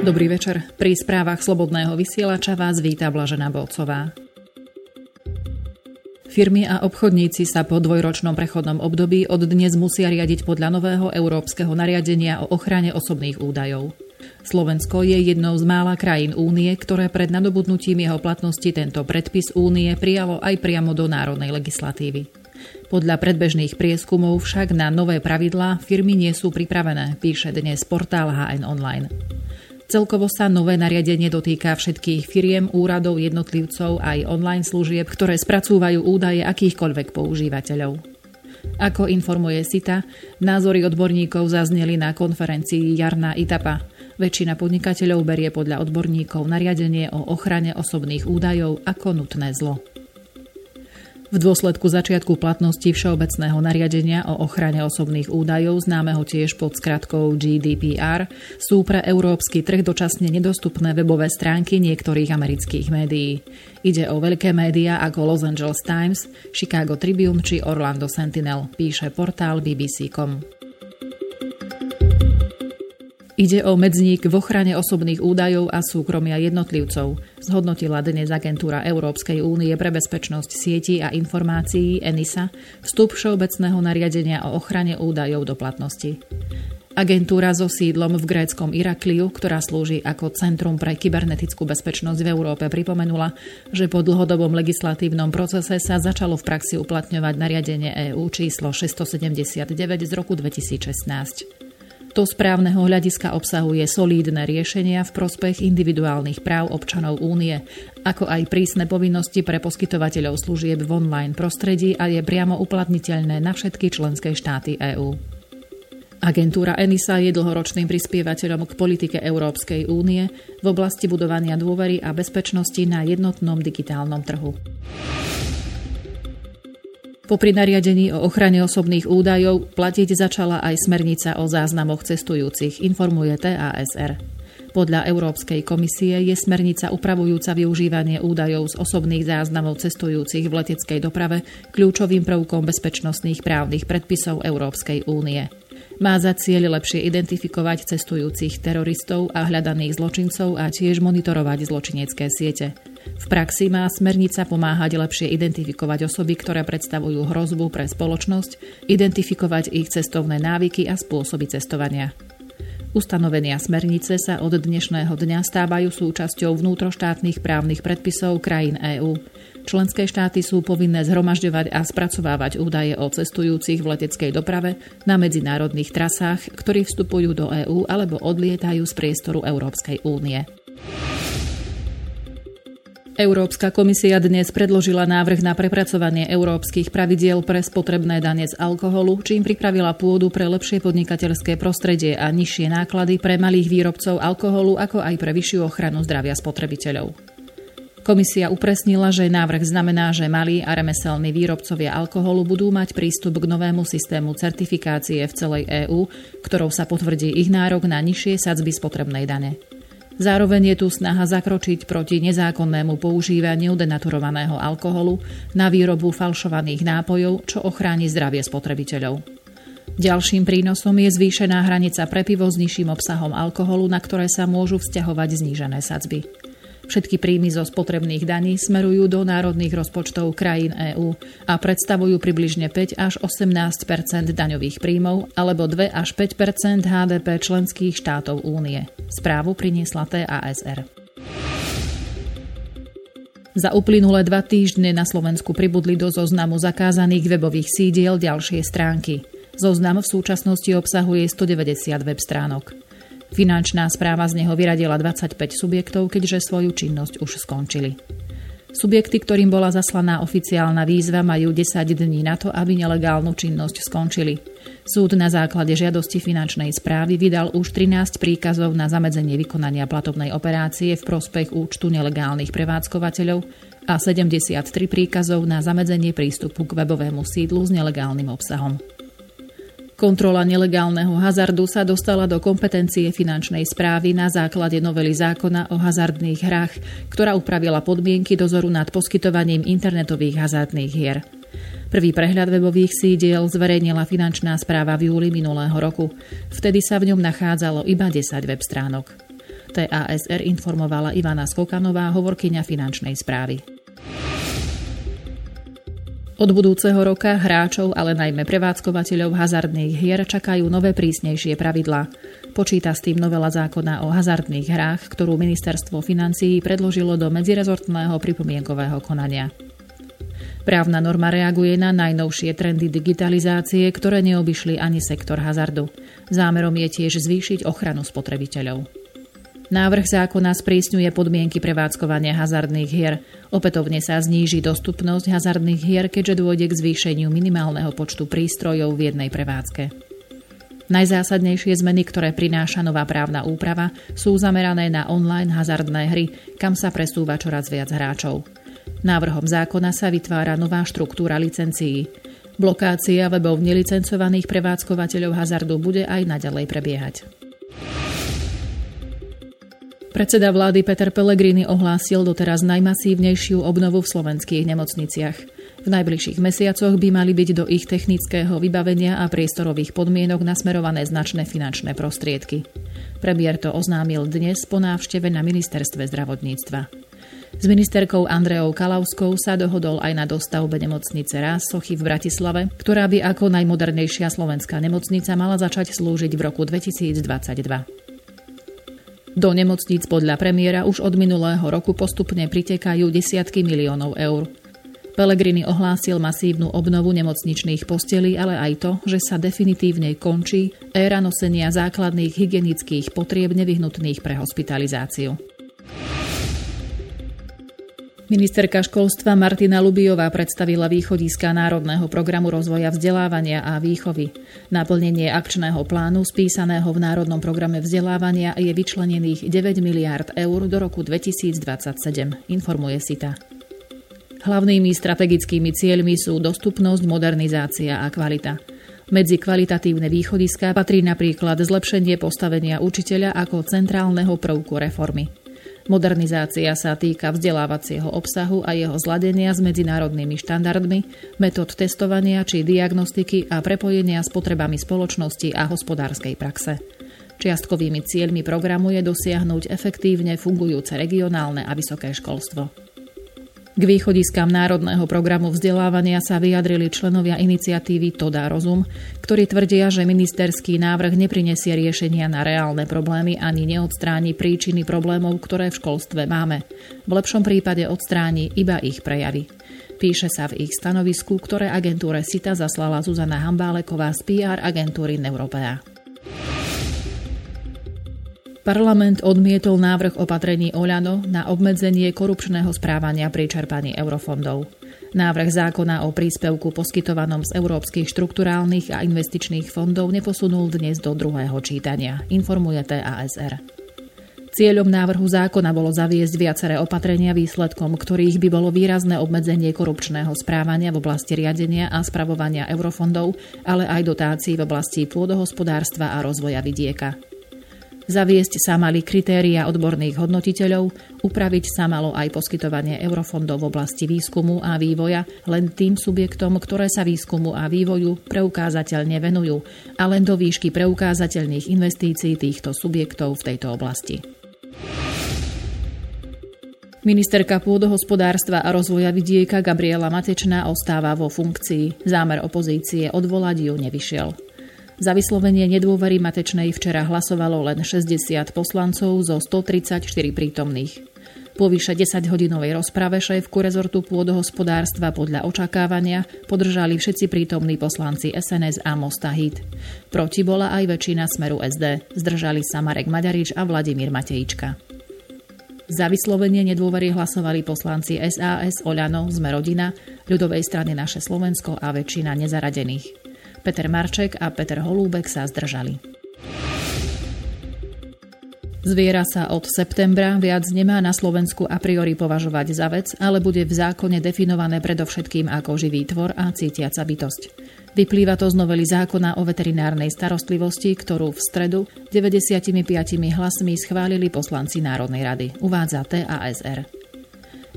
Dobrý večer. Pri správach Slobodného vysielača vás víta Blažená Bolcová. Firmy a obchodníci sa po dvojročnom prechodnom období od dnes musia riadiť podľa nového európskeho nariadenia o ochrane osobných údajov. Slovensko je jednou z mála krajín únie, ktoré pred nadobudnutím jeho platnosti tento predpis únie prijalo aj priamo do národnej legislatívy. Podľa predbežných prieskumov však na nové pravidlá firmy nie sú pripravené, píše dnes portál HN Online. Celkovo sa nové nariadenie dotýka všetkých firiem, úradov, jednotlivcov aj online služieb, ktoré spracúvajú údaje akýchkoľvek používateľov. Ako informuje SITA, názory odborníkov zazneli na konferencii Jarná Itapa. Väčšina podnikateľov berie podľa odborníkov nariadenie o ochrane osobných údajov ako nutné zlo. V dôsledku začiatku platnosti Všeobecného nariadenia o ochrane osobných údajov, známeho tiež pod skratkou GDPR, sú pre európsky trh dočasne nedostupné webové stránky niektorých amerických médií. Ide o veľké médiá ako Los Angeles Times, Chicago Tribune či Orlando Sentinel, píše portál BBC.com. Ide o medzník v ochrane osobných údajov a súkromia jednotlivcov, zhodnotila dnes agentúra Európskej únie pre bezpečnosť sietí a informácií ENISA vstup Všeobecného nariadenia o ochrane údajov do platnosti. Agentúra so sídlom v gréckom Irakliu, ktorá slúži ako Centrum pre kybernetickú bezpečnosť v Európe, pripomenula, že po dlhodobom legislatívnom procese sa začalo v praxi uplatňovať nariadenie EÚ číslo 679 z roku 2016. To správneho hľadiska obsahuje solídne riešenia v prospech individuálnych práv občanov únie, ako aj prísne povinnosti pre poskytovateľov služieb v online prostredí a je priamo uplatniteľné na všetky členské štáty EÚ. Agentúra ENISA je dlhoročným prispievateľom k politike Európskej únie v oblasti budovania dôvery a bezpečnosti na jednotnom digitálnom trhu. Popri nariadení o ochrane osobných údajov platiť začala aj smernica o záznamoch cestujúcich, informuje TASR. Podľa Európskej komisie je smernica upravujúca využívanie údajov z osobných záznamov cestujúcich v leteckej doprave kľúčovým prvkom bezpečnostných právnych predpisov Európskej únie. Má za cieľ lepšie identifikovať cestujúcich teroristov a hľadaných zločincov a tiež monitorovať zločinecké siete. V praxi má smernica pomáhať lepšie identifikovať osoby, ktoré predstavujú hrozbu pre spoločnosť, identifikovať ich cestovné návyky a spôsoby cestovania. Ustanovenia smernice sa od dnešného dňa stávajú súčasťou vnútroštátnych právnych predpisov krajín EÚ. Členské štáty sú povinné zhromažďovať a spracovávať údaje o cestujúcich v leteckej doprave na medzinárodných trasách, ktorí vstupujú do EÚ alebo odlietajú z priestoru Európskej únie. Európska komisia dnes predložila návrh na prepracovanie európskych pravidiel pre spotrebné dane z alkoholu, čím pripravila pôdu pre lepšie podnikateľské prostredie a nižšie náklady pre malých výrobcov alkoholu, ako aj pre vyššiu ochranu zdravia spotrebiteľov. Komisia upresnila, že návrh znamená, že malí a remeselní výrobcovia alkoholu budú mať prístup k novému systému certifikácie v celej EÚ, ktorou sa potvrdí ich nárok na nižšie sadzby spotrebnej dane. Zároveň je tu snaha zakročiť proti nezákonnému používaniu denaturovaného alkoholu na výrobu falšovaných nápojov, čo ochráni zdravie spotrebiteľov. Ďalším prínosom je zvýšená hranica pre pivo s nižším obsahom alkoholu, na ktoré sa môžu vzťahovať znížené sadzby. Všetky príjmy zo spotrebných daní smerujú do národných rozpočtov krajín EÚ a predstavujú približne 5 až 18% daňových príjmov alebo 2 až 5% HDP členských štátov únie. Správu priniesla TASR. Za uplynulé dva týždne na Slovensku pribudli do zoznamu zakázaných webových sídiel ďalšie stránky. Zoznam v súčasnosti obsahuje 190 web stránok. Finančná správa z neho vyradila 25 subjektov, keďže svoju činnosť už skončili. Subjekty, ktorým bola zaslaná oficiálna výzva, majú 10 dní na to, aby nelegálnu činnosť skončili. Súd na základe žiadosti finančnej správy vydal už 13 príkazov na zamedzenie vykonania platobnej operácie v prospech účtu nelegálnych prevádzkovateľov a 73 príkazov na zamedzenie prístupu k webovému sídlu s nelegálnym obsahom. Kontrola nelegálneho hazardu sa dostala do kompetencie finančnej správy na základe novely zákona o hazardných hrách, ktorá upravila podmienky dozoru nad poskytovaním internetových hazardných hier. Prvý prehľad webových sídiel zverejnila finančná správa v júli minulého roku. Vtedy sa v ňom nachádzalo iba 10 web stránok. TASR informovala Ivana Skokanová, hovorkyňa finančnej správy. Od budúceho roka hráčov, ale najmä prevádzkovateľov hazardných hier čakajú nové prísnejšie pravidlá. Počíta s tým novela zákona o hazardných hrách, ktorú ministerstvo financií predložilo do medzirezortného pripomienkového konania. Právna norma reaguje na najnovšie trendy digitalizácie, ktoré neobyšli ani sektor hazardu. Zámerom je tiež zvýšiť ochranu spotrebiteľov. Návrh zákona sprísňuje podmienky prevádzkovania hazardných hier. Opätovne sa zníži dostupnosť hazardných hier, keďže dôjde k zvýšeniu minimálneho počtu prístrojov v jednej prevádzke. Najzásadnejšie zmeny, ktoré prináša nová právna úprava, sú zamerané na online hazardné hry, kam sa presúva čoraz viac hráčov. Návrhom zákona sa vytvára nová štruktúra licencií. Blokácia webov nelicencovaných prevádzkovateľov hazardu bude aj naďalej prebiehať. Predseda vlády Peter Pellegrini ohlásil doteraz najmasívnejšiu obnovu v slovenských nemocniciach. V najbližších mesiacoch by mali byť do ich technického vybavenia a priestorových podmienok nasmerované značné finančné prostriedky. Premiér to oznámil dnes po návšteve na ministerstve zdravotníctva. S ministerkou Andreou Kalauskou sa dohodol aj na dostavbe nemocnice Rás Sochy v Bratislave, ktorá by ako najmodernejšia slovenská nemocnica mala začať slúžiť v roku 2022. Do nemocníc podľa premiéra už od minulého roku postupne pritekajú desiatky miliónov eur. Pelegrini ohlásil masívnu obnovu nemocničných postelí, ale aj to, že sa definitívne končí éra nosenia základných hygienických potrieb nevyhnutných pre hospitalizáciu. Ministerka školstva Martina Lubiová predstavila východiska Národného programu rozvoja vzdelávania a výchovy. Naplnenie akčného plánu spísaného v Národnom programe vzdelávania je vyčlenených 9 miliárd eur do roku 2027, informuje SITA. Hlavnými strategickými cieľmi sú dostupnosť, modernizácia a kvalita. Medzi kvalitatívne východiska patrí napríklad zlepšenie postavenia učiteľa ako centrálneho prvku reformy. Modernizácia sa týka vzdelávacieho obsahu a jeho zladenia s medzinárodnými štandardmi, metód testovania či diagnostiky a prepojenia s potrebami spoločnosti a hospodárskej praxe. Čiastkovými cieľmi programu je dosiahnuť efektívne fungujúce regionálne a vysoké školstvo. K východiskám Národného programu vzdelávania sa vyjadrili členovia iniciatívy Toda rozum, ktorí tvrdia, že ministerský návrh neprinesie riešenia na reálne problémy ani neodstráni príčiny problémov, ktoré v školstve máme. V lepšom prípade odstráni iba ich prejavy. Píše sa v ich stanovisku, ktoré agentúre SITA zaslala Zuzana Hambáleková z PR agentúry Neuropea. Parlament odmietol návrh opatrení Oľano na obmedzenie korupčného správania pri čerpaní eurofondov. Návrh zákona o príspevku poskytovanom z európskych štrukturálnych a investičných fondov neposunul dnes do druhého čítania, informuje TASR. Cieľom návrhu zákona bolo zaviesť viaceré opatrenia, výsledkom ktorých by bolo výrazné obmedzenie korupčného správania v oblasti riadenia a spravovania eurofondov, ale aj dotácií v oblasti pôdohospodárstva a rozvoja vidieka. Zaviesť sa mali kritéria odborných hodnotiteľov, upraviť sa malo aj poskytovanie eurofondov v oblasti výskumu a vývoja len tým subjektom, ktoré sa výskumu a vývoju preukázateľne venujú a len do výšky preukázateľných investícií týchto subjektov v tejto oblasti. Ministerka pôdohospodárstva a rozvoja vidieka Gabriela Matečná ostáva vo funkcii. Zámer opozície odvolať ju nevyšiel. Za vyslovenie nedôvery Matečnej včera hlasovalo len 60 poslancov zo 134 prítomných. Po vyše 10-hodinovej rozprave šéfku rezortu pôdohospodárstva podľa očakávania podržali všetci prítomní poslanci SNS a Mosta Hit. Proti bola aj väčšina smeru SD. Zdržali sa Marek Maďarič a Vladimír Matejčka. Za vyslovenie nedôvery hlasovali poslanci SAS, Oľano, Zmerodina, ľudovej strany Naše Slovensko a väčšina nezaradených. Peter Marček a Peter Holúbek sa zdržali. Zviera sa od septembra viac nemá na Slovensku a priori považovať za vec, ale bude v zákone definované predovšetkým ako živý tvor a cítiaca bytosť. Vyplýva to z novely zákona o veterinárnej starostlivosti, ktorú v stredu 95 hlasmi schválili poslanci Národnej rady, uvádza TASR.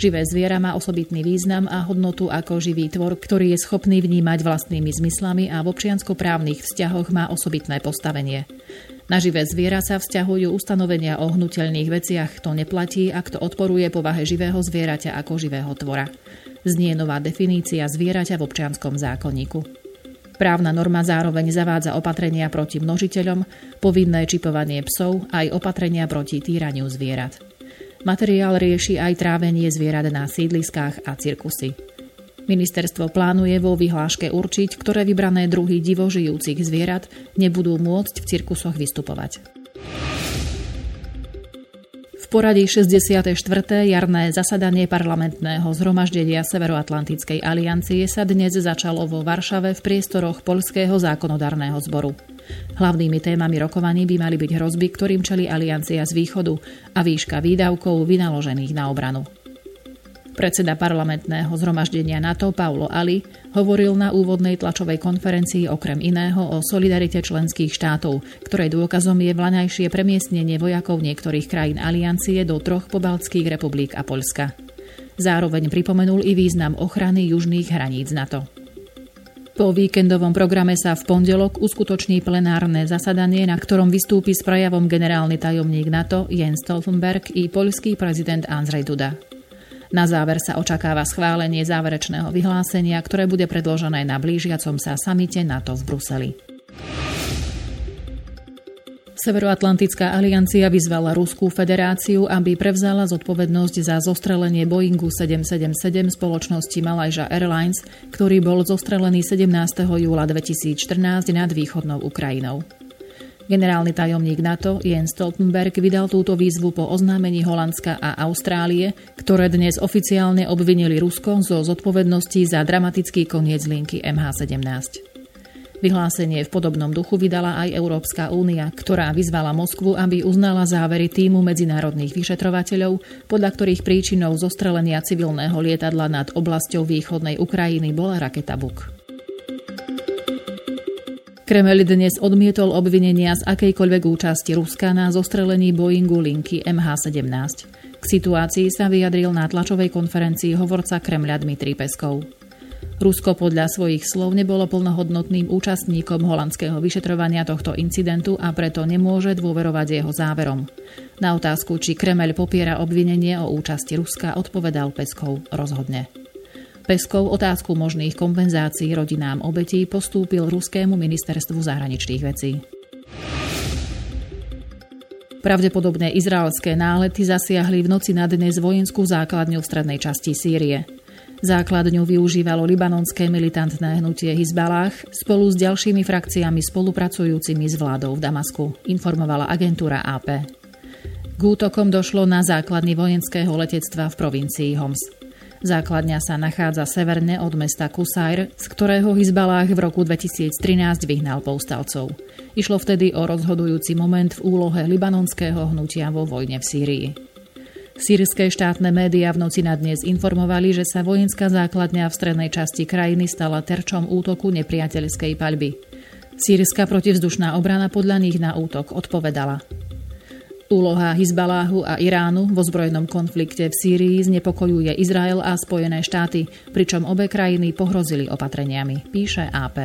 Živé zviera má osobitný význam a hodnotu ako živý tvor, ktorý je schopný vnímať vlastnými zmyslami a v občianskoprávnych vzťahoch má osobitné postavenie. Na živé zviera sa vzťahujú ustanovenia o hnutelných veciach, to neplatí, ak to odporuje povahe živého zvieraťa ako živého tvora. Znie nová definícia zvieraťa v občianskom zákonníku. Právna norma zároveň zavádza opatrenia proti množiteľom, povinné čipovanie psov aj opatrenia proti týraniu zvierat. Materiál rieši aj trávenie zvierat na sídliskách a cirkusy. Ministerstvo plánuje vo vyhláške určiť, ktoré vybrané druhy divožijúcich zvierat nebudú môcť v cirkusoch vystupovať. V poradí 64. jarné zasadanie parlamentného zhromaždenia Severoatlantickej aliancie sa dnes začalo vo Varšave v priestoroch Polského zákonodárneho zboru. Hlavnými témami rokovaní by mali byť hrozby, ktorým čeli aliancia z východu a výška výdavkov vynaložených na obranu. Predseda parlamentného zhromaždenia NATO Paulo Ali hovoril na úvodnej tlačovej konferencii okrem iného o solidarite členských štátov, ktorej dôkazom je vlaňajšie premiestnenie vojakov niektorých krajín aliancie do troch pobaltských republik a Poľska. Zároveň pripomenul i význam ochrany južných hraníc NATO. Po víkendovom programe sa v pondelok uskutoční plenárne zasadanie, na ktorom vystúpi s prejavom generálny tajomník NATO Jens Stoltenberg i poľský prezident Andrzej Duda. Na záver sa očakáva schválenie záverečného vyhlásenia, ktoré bude predložené na blížiacom sa samite NATO v Bruseli. Severoatlantická aliancia vyzvala Ruskú federáciu, aby prevzala zodpovednosť za zostrelenie Boeingu 777 spoločnosti Malaysia Airlines, ktorý bol zostrelený 17. júla 2014 nad východnou Ukrajinou. Generálny tajomník NATO Jens Stoltenberg vydal túto výzvu po oznámení Holandska a Austrálie, ktoré dnes oficiálne obvinili Rusko zo zodpovednosti za dramatický koniec linky MH17. Vyhlásenie v podobnom duchu vydala aj Európska únia, ktorá vyzvala Moskvu, aby uznala závery týmu medzinárodných vyšetrovateľov, podľa ktorých príčinou zostrelenia civilného lietadla nad oblasťou východnej Ukrajiny bola raketa Buk. Kreml dnes odmietol obvinenia z akejkoľvek účasti Ruska na zostrelení Boeingu linky MH17. K situácii sa vyjadril na tlačovej konferencii hovorca Kremľa Dmitry Peskov. Rusko podľa svojich slov nebolo plnohodnotným účastníkom holandského vyšetrovania tohto incidentu a preto nemôže dôverovať jeho záverom. Na otázku, či Kremel popiera obvinenie o účasti Ruska, odpovedal Peskov rozhodne. Peskov otázku možných kompenzácií rodinám obetí postúpil Ruskému ministerstvu zahraničných vecí. Pravdepodobné izraelské nálety zasiahli v noci na dnes vojenskú základňu v strednej časti Sýrie. Základňu využívalo libanonské militantné hnutie Hizbalách spolu s ďalšími frakciami spolupracujúcimi s vládou v Damasku, informovala agentúra AP. K útokom došlo na základny vojenského letectva v provincii Homs. Základňa sa nachádza severne od mesta Kusajr, z ktorého Hizbalách v roku 2013 vyhnal povstalcov. Išlo vtedy o rozhodujúci moment v úlohe libanonského hnutia vo vojne v Sýrii. Sýrske štátne médiá v noci na dnes informovali, že sa vojenská základňa v strednej časti krajiny stala terčom útoku nepriateľskej paľby. Sýrska protivzdušná obrana podľa nich na útok odpovedala. Úloha Hizbaláhu a Iránu vo zbrojnom konflikte v Sýrii znepokojuje Izrael a Spojené štáty, pričom obe krajiny pohrozili opatreniami, píše AP.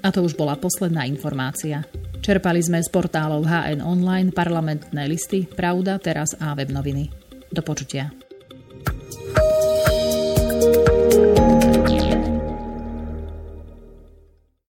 A to už bola posledná informácia. Čerpali sme z portálov HN Online, parlamentné listy, Pravda, Teraz a web noviny. Do počutia.